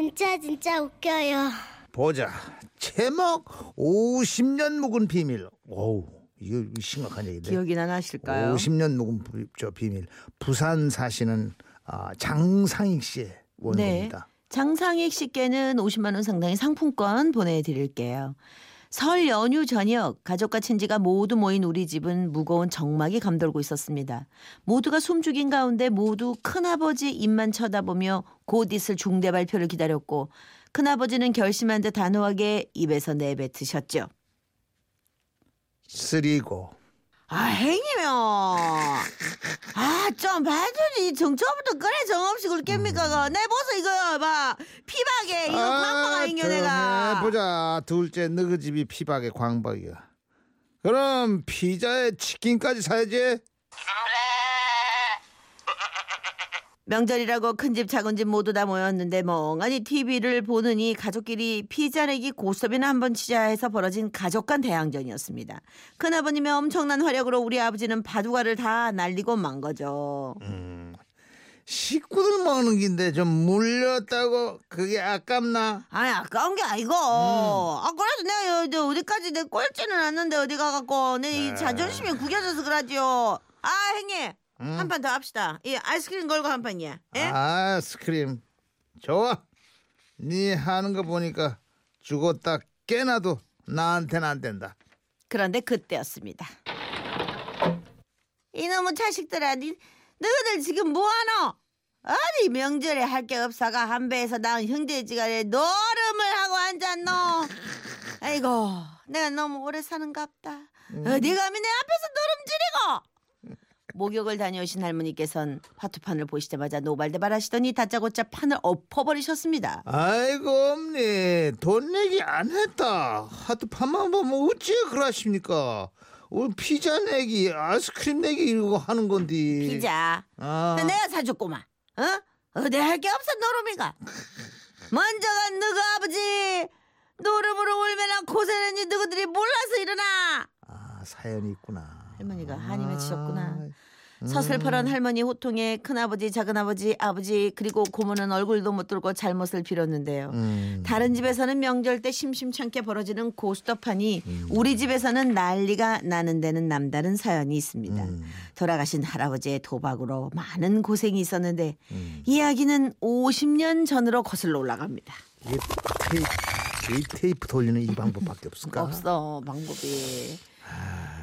진짜 진짜 웃겨요. 보자. 제목 50년 묵은 비밀. 오우 이거 심각한 얘기인데. 기억이 나 나실까요? 50년 묵은 부- 저 비밀. 부산 사시는 아, 장상익 씨의 원고입니다. 장상익 씨께는 50만 원 상당의 상품권 보내 드릴게요. 설 연휴 저녁 가족과 친지가 모두 모인 우리 집은 무거운 정막이 감돌고 있었습니다. 모두가 숨죽인 가운데 모두 큰아버지 입만 쳐다보며 곧 있을 중대 발표를 기다렸고 큰아버지는 결심한 듯 단호하게 입에서 내뱉으셨죠. 쓰리고 아 행이면 아 좀 봐주지 정초부터 그래 정없이 그걸 깹니까 내 보소 이거 봐 피박에 이거 광고가 있냐 내가 아, 보자. 둘째 너그 집이 피박의 광박이야. 그럼 피자에 치킨까지 사야지. 명절이라고 큰집 작은 집 모두 다 모였는데 멍하니 TV를 보느니 가족끼리 피자 내기 고스톱이나 한번 치자 해서 벌어진 가족 간 대항전이었습니다. 큰아버님의 엄청난 화력으로 우리 아버지는 바둑알을 다 날리고 만 거죠. 식구들 먹는 긴데 좀 물렸다고 그게 아깝나? 아니 아까운 게 아니고 아 그래도 내가 여- 저 어디까지 내 꼴찌는 않는데 어디 가갖고 내 이 자존심이 구겨져서 그러지요 아 형님 한 판 더 합시다. 이 아이스크림 걸고 한 판이야. 예? 아 스크림. 좋아. 네 하는 거 보니까 죽었다 깨나도 나한테는 안 된다. 그런데 그때였습니다. 이놈의 자식들아 니, 너희들 지금 뭐하노? 어디 명절에 할 게 없어가 한 배에서 낳은 형제지간에 노름을 하고 앉았노? 아이고 내가 너무 오래 사는갑다. 어디 감히 내 앞에서 노름 지르고 목욕을 다녀오신 할머니께선 화투판을 보시자마자 노발대발 하시더니 다짜고짜 판을 엎어버리셨습니다 아이고 엄니 돈 내기 안 했다. 하도 판만 보면 어찌 그러십니까? 오늘 피자 내기 아이스크림 내기 이거 하는 건데. 피자 아. 내가 사줬구만 어? 어디 할게 없어 노름이가 먼저가 너그 아버지 노름으로 울면 고생했니 너희들이 몰라서 일어나 아 사연이 있구나. 할머니가 한이 맺히셨구나. 아, 서슬퍼런 할머니 호통에 큰아버지 작은아버지 아버지 그리고 고모는 얼굴도 못 들고 잘못을 빌었는데요 음. 다른 집에서는 명절 때 심심찮게 벌어지는 고스톱판이 우리 집에서는 난리가 나는 데는 남다른 사연이 있습니다. 돌아가신 할아버지의 도박으로 많은 고생이 있었는데 이야기는 50년 전으로 거슬러 올라갑니다. 이게 테이프, 이 테이프 돌리는 이 방법밖에 없을까? 없어 방법이.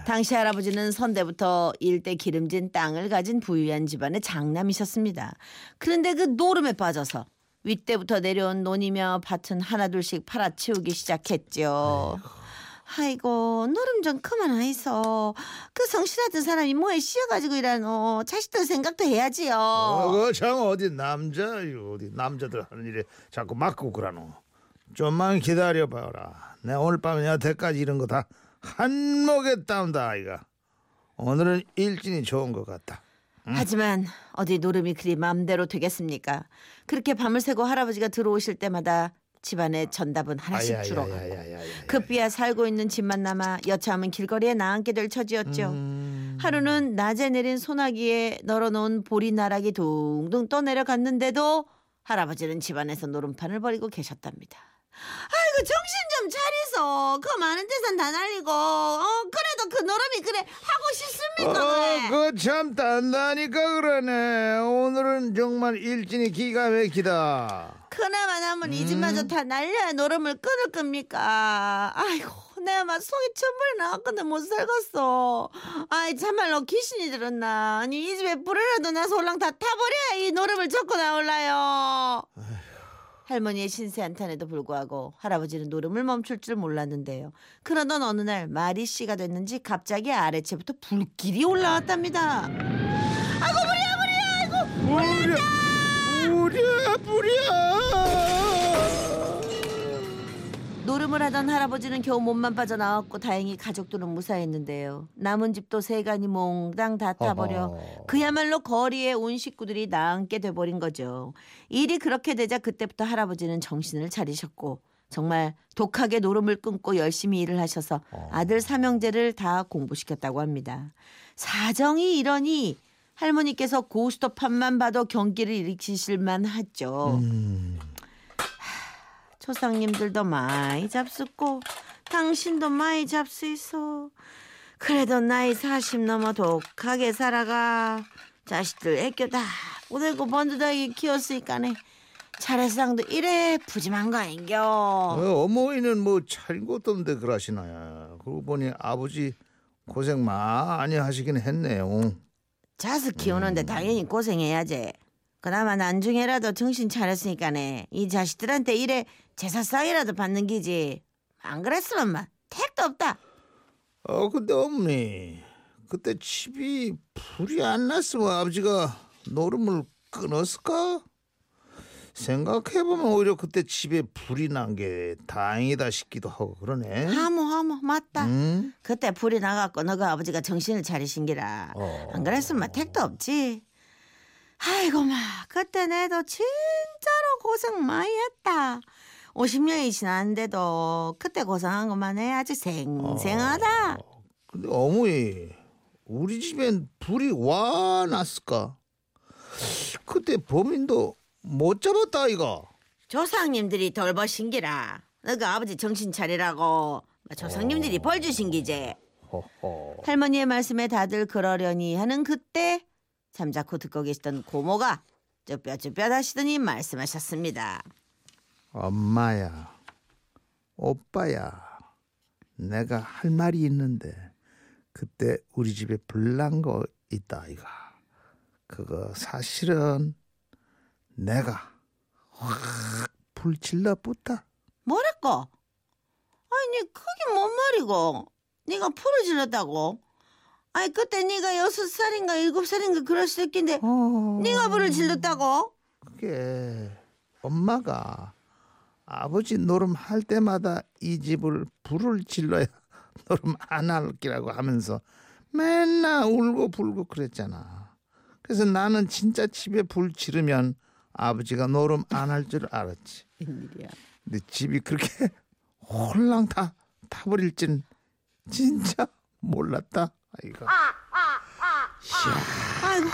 당시 할아버지는 선대부터 일대 기름진 땅을 가진 부유한 집안의 장남이셨습니다. 그런데 그 노름에 빠져서 윗대부터 내려온 논이며 밭은 하나둘씩 팔아치우기 시작했죠. 아이고 노름 좀 그만하이소. 그 성실하던 사람이 뭐에 씌어가지고 이라노. 자식들 생각도 해야지요. 어, 그참 어디 남자 어디 남자들 하는 일에 자꾸 막고 그러노. 좀만 기다려 봐라. 내 오늘 밤에 여태까지 이런 거 다 한몫에 땀다 아이가. 오늘은 일진이 좋은 것 같다. 하지만 어디 노름이 그리 맘대로 되겠습니까? 그렇게 밤을 새고 할아버지가 들어오실 때마다 집안에 전답은 하나씩 줄어가고. 급비야 살고 있는 집만 남아 여차하면 길거리에 나앉게 될 처지였죠. 하루는 낮에 내린 소나기에 널어놓은 보리 나락이 둥둥 떠내려갔는데도 할아버지는 집안에서 노름판을 버리고 계셨답니다. 아 이고 정신 좀 차리소. 그 많은 재산 다 날리고 어 그래도 그 노름이 그래 하고 싶습니까? 그래? 어, 그참 단다니까 그러네. 오늘은 정말 일진이 기가 막히다. 그나마 남은 이 집마저 다 날려야 노름을 끊을 겁니까? 아이고, 내가 막 속이 천불이 나왔건데 못 살겠어. 아이, 참말로 귀신이 들었나? 아니, 이 집에 불이라도 나서 올랑 다 타버려야 이 노름을 젓고 나올라요. 할머니의 신세 한탄에도 불구하고 할아버지는 노름을 멈출 줄 몰랐는데요. 그러던 어느 날 말이 씨가 됐는지 갑자기 아래채부터 불길이 올라왔답니다. 아이고, 불이야, 불이야, 아이고. 부랴 부랴. 노름을 하던 할아버지는 겨우 몸만 빠져나왔고 다행히 가족들은 무사했는데요. 남은 집도 세간이 몽땅 다 타버려 어허. 그야말로 거리에 온 식구들이 나앉게 돼버린 거죠. 일이 그렇게 되자 그때부터 할아버지는 정신을 차리셨고 정말 독하게 노름을 끊고 열심히 일을 하셔서 아들 삼형제를 다 공부시켰다고 합니다. 사정이 이러니 할머니께서 고스톱 판만 봐도 경기를 일으키실 만 하죠. 음. 조상님들도 많이 잡숫고 당신도 많이 잡수 있어. 그래도 나이 40 넘어 독하게 살아가. 자식들 애교 다 보내고 번듯하게 키웠으니까네. 차례상도 이래 푸짐한 거 아닌겨. 어, 어머니는 뭐 차린 것도 없는데 그러시나요? 그러고 보니 아버지 고생 많이 하시긴 했네요. 자식 키우는데 당연히 고생해야지. 그나마 나중에라도 정신 차렸으니까네. 이 자식들한테 이래 제사상이라도 받는 기지. 안 그랬으면 막 택도 없다. 어 근데 어머니 그때 집이 불이 안 났으면 아버지가 노름을 끊었을까? 생각해보면 오히려 그때 집에 불이 난 게 다행이다 싶기도 하고 그러네. 하모 하모 맞다. 응? 그때 불이 나갖고 너가 아버지가 정신을 차리신 기라. 어. 안 그랬으면 막 택도 없지. 아이고 마 그때 내도 진짜로 고생 많이 했다. 50년이 지났는데도 그때 고생한 것만 해 아직 생생하다. 근데 어머니 우리 집엔 불이 와 났을까? 그때 범인도 못 잡았다 이가. 조상님들이 돌보신 기라. 너가 아버지 정신 차리라고 조상님들이 벌 주신 기제. 허허. 할머니의 말씀에 다들 그러려니 하는 그때 잠자코 듣고 계시던 고모가 쭈뼛쭈뼛 하시더니 말씀하셨습니다. 엄마야, 오빠야, 내가 할 말이 있는데 그때 우리 집에 불난 거 있다 이가. 그거 사실은 내가 확 불질러 붙다. 뭐랄까? 아니 그게 뭔 말이고? 네가 풀을 질렀다고? 아니 그때 네가 여섯 살인가 일곱 살인가 그랬을 텐데 어, 네가 불을 질렀다고? 그게 엄마가 아버지 노름 할 때마다 이 집을 불을 질러야 노름 안 할기라고 하면서 맨날 울고 불고 그랬잖아. 그래서 나는 진짜 집에 불 지르면 아버지가 노름 안 할 줄 알았지. 웬일이야? 근데 집이 그렇게 홀랑 다 타버릴 진 진짜 몰랐다. 아이가. 아이고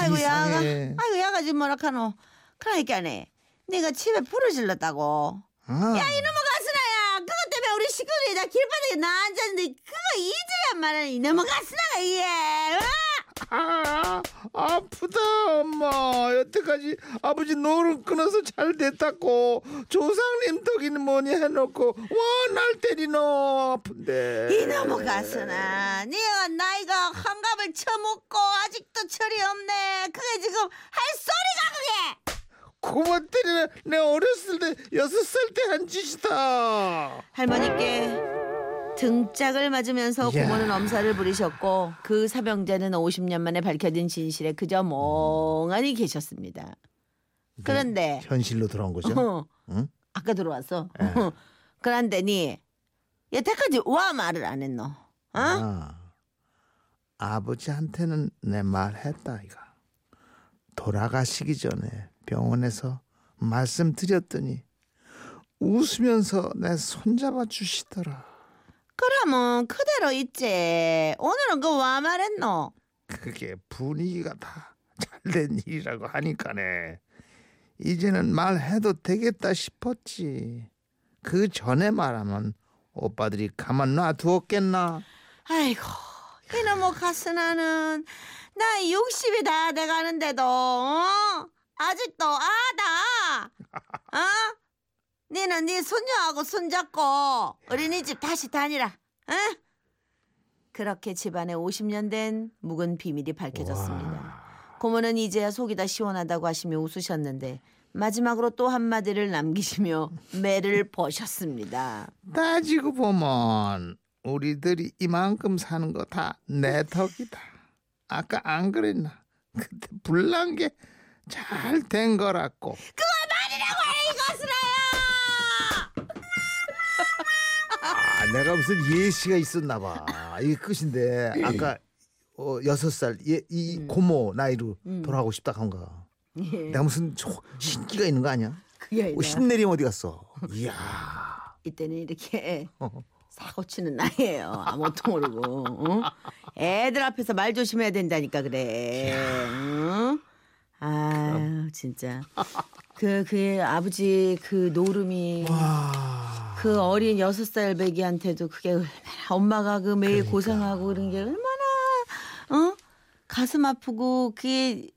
아이고 야가. 아이고 야가 지금 뭐라 카노? 그러니까네 네가 집에 불을 질렀다고. 아. 야 이놈의 가스나야 그것 때문에 우리 식구들이 다 길바닥에 나앉았는데 그거 이제야 말하는 이놈의 가스나가 이게 어? 아, 아프다 엄마. 여태까지 아버지 노름 끊어서 잘 됐다고. 조상님 덕이는 뭐니 해놓고 와날 때리노. 아픈데. 이놈의 가스나 네가 나이가 환갑을 처먹고 아직도 철이 없네. 그게 지금 할 소리가 그게. 고마 때리네 내 어렸을 때 여섯 살 때 한 짓이다. 할머니께 등짝을 맞으면서 이야. 고모는 엄살을 부리셨고 그 사병자는 50년 만에 밝혀진 진실에 그저 멍하니 계셨습니다. 그런데 현실로 들어온 거죠 어, 응? 아까 들어왔어. 예. 그런데 니 여태까지 와 말을 안 했노? 어? 아, 아버지한테는 내 말 했다 이가 돌아가시기 전에 병원에서 말씀드렸더니 웃으면서 내 손잡아 주시더라 그러면 그대로 있지. 오늘은 그 와 말했노? 그게 분위기가 다 잘된 일이라고 하니까네 이제는 말해도 되겠다 싶었지 그 전에 말하면 오빠들이 가만 놔두었겠나 아이고 이놈의 가스나는 나이 60이 다 돼가는데도 어? 아직도 아다 어? 니는 네 손녀하고 손잡고 어린이집 다시 다니라 어? 그렇게 집안에 50년 된 묵은 비밀이 밝혀졌습니다 고모는 이제야 속이 다 시원하다고 하시며 웃으셨는데 마지막으로 또 한마디를 남기시며 매를 버셨습니다 따지고 보면 우리들이 이만큼 사는 거 다 내 덕이다. 아까 안 그랬나? 그때 불난 게 잘 된 거라고. 아, 내가 무슨 예시가 있었나 봐. 이게 끝인데 아까 어, 여섯 살이 고모 나이로 돌아가고 싶다 한 거. 예. 내가 무슨 조- 신기가 있는 거 아니야? 그게 어, 아니라 신내림 어디 갔어? 이야. 이때는 이렇게 어. 사고 치는 나이에요. 아무것도 모르고. 응? 애들 앞에서 말 조심해야 된다니까 그래. 응? 아 진짜. 그 그의 아버지 그 노름이 와. 그 어린 여섯 살 배기한테도 그게 얼마나 엄마가 그 매일 그러니까. 고생하고 그런 게 얼마나 어 가슴 아프고 그게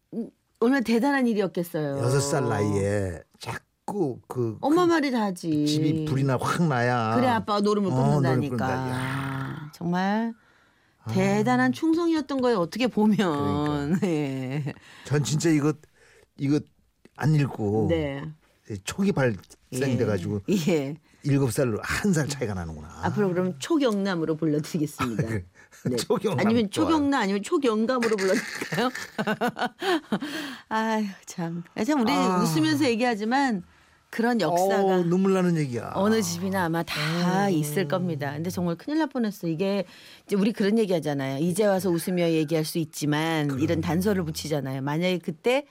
얼마나 대단한 일이었겠어요. 여섯 살 나이에 자꾸 그 엄마 말이 다지. 집이 불이 나 확 나야. 그래 아빠가 노름을 어, 끊는다니까. 끊는다. 야. 정말 대단한 충성이었던 거예요. 어떻게 보면. 그러니까. 네. 전 진짜 이거 이거 안 읽고 네. 초기 발생돼 가지고 예. 일곱 살로 한 살 차이가 나는구나. 앞으로 그럼 초경남으로 불러드리겠습니다. 그래. 네. 초경남 아니면. 초경남 아니면 초경감으로 불러드릴까요? 아유 참. 참 우리 아. 웃으면서 얘기하지만 그런 역사가 어우, 눈물 나는 얘기야. 어느 집이나 아마 다 있을 겁니다. 근데 정말 큰일 날 뻔했어. 이게 이제 우리 그런 얘기 하잖아요. 이제 와서 웃으며 얘기할 수 있지만 이런 단서를 붙이잖아요. 만약에 그때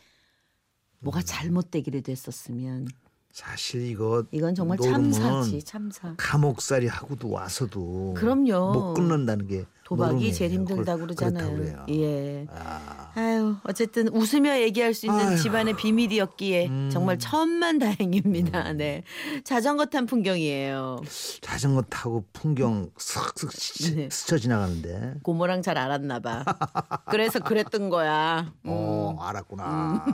뭐가 잘못되기를 됐었으면 사실 이거 이건 정말 참사지 참사. 감옥살이 하고도 와서도 그럼요. 못 끊는다는 게 도박이 노름이에요. 제일 힘들다고 그러잖아요. 예. 아, 아유, 어쨌든 웃으며 얘기할 수 있는 아유. 음. 집안의 비밀이었기에 정말 천만 다행입니다. 네. 자전거 탄 풍경이에요. 자전거 타고 풍경 슥슥 시- 네. 스쳐 지나가는데 고모랑 잘 알았나 봐. 그래서 그랬던 거야. 어 알았구나.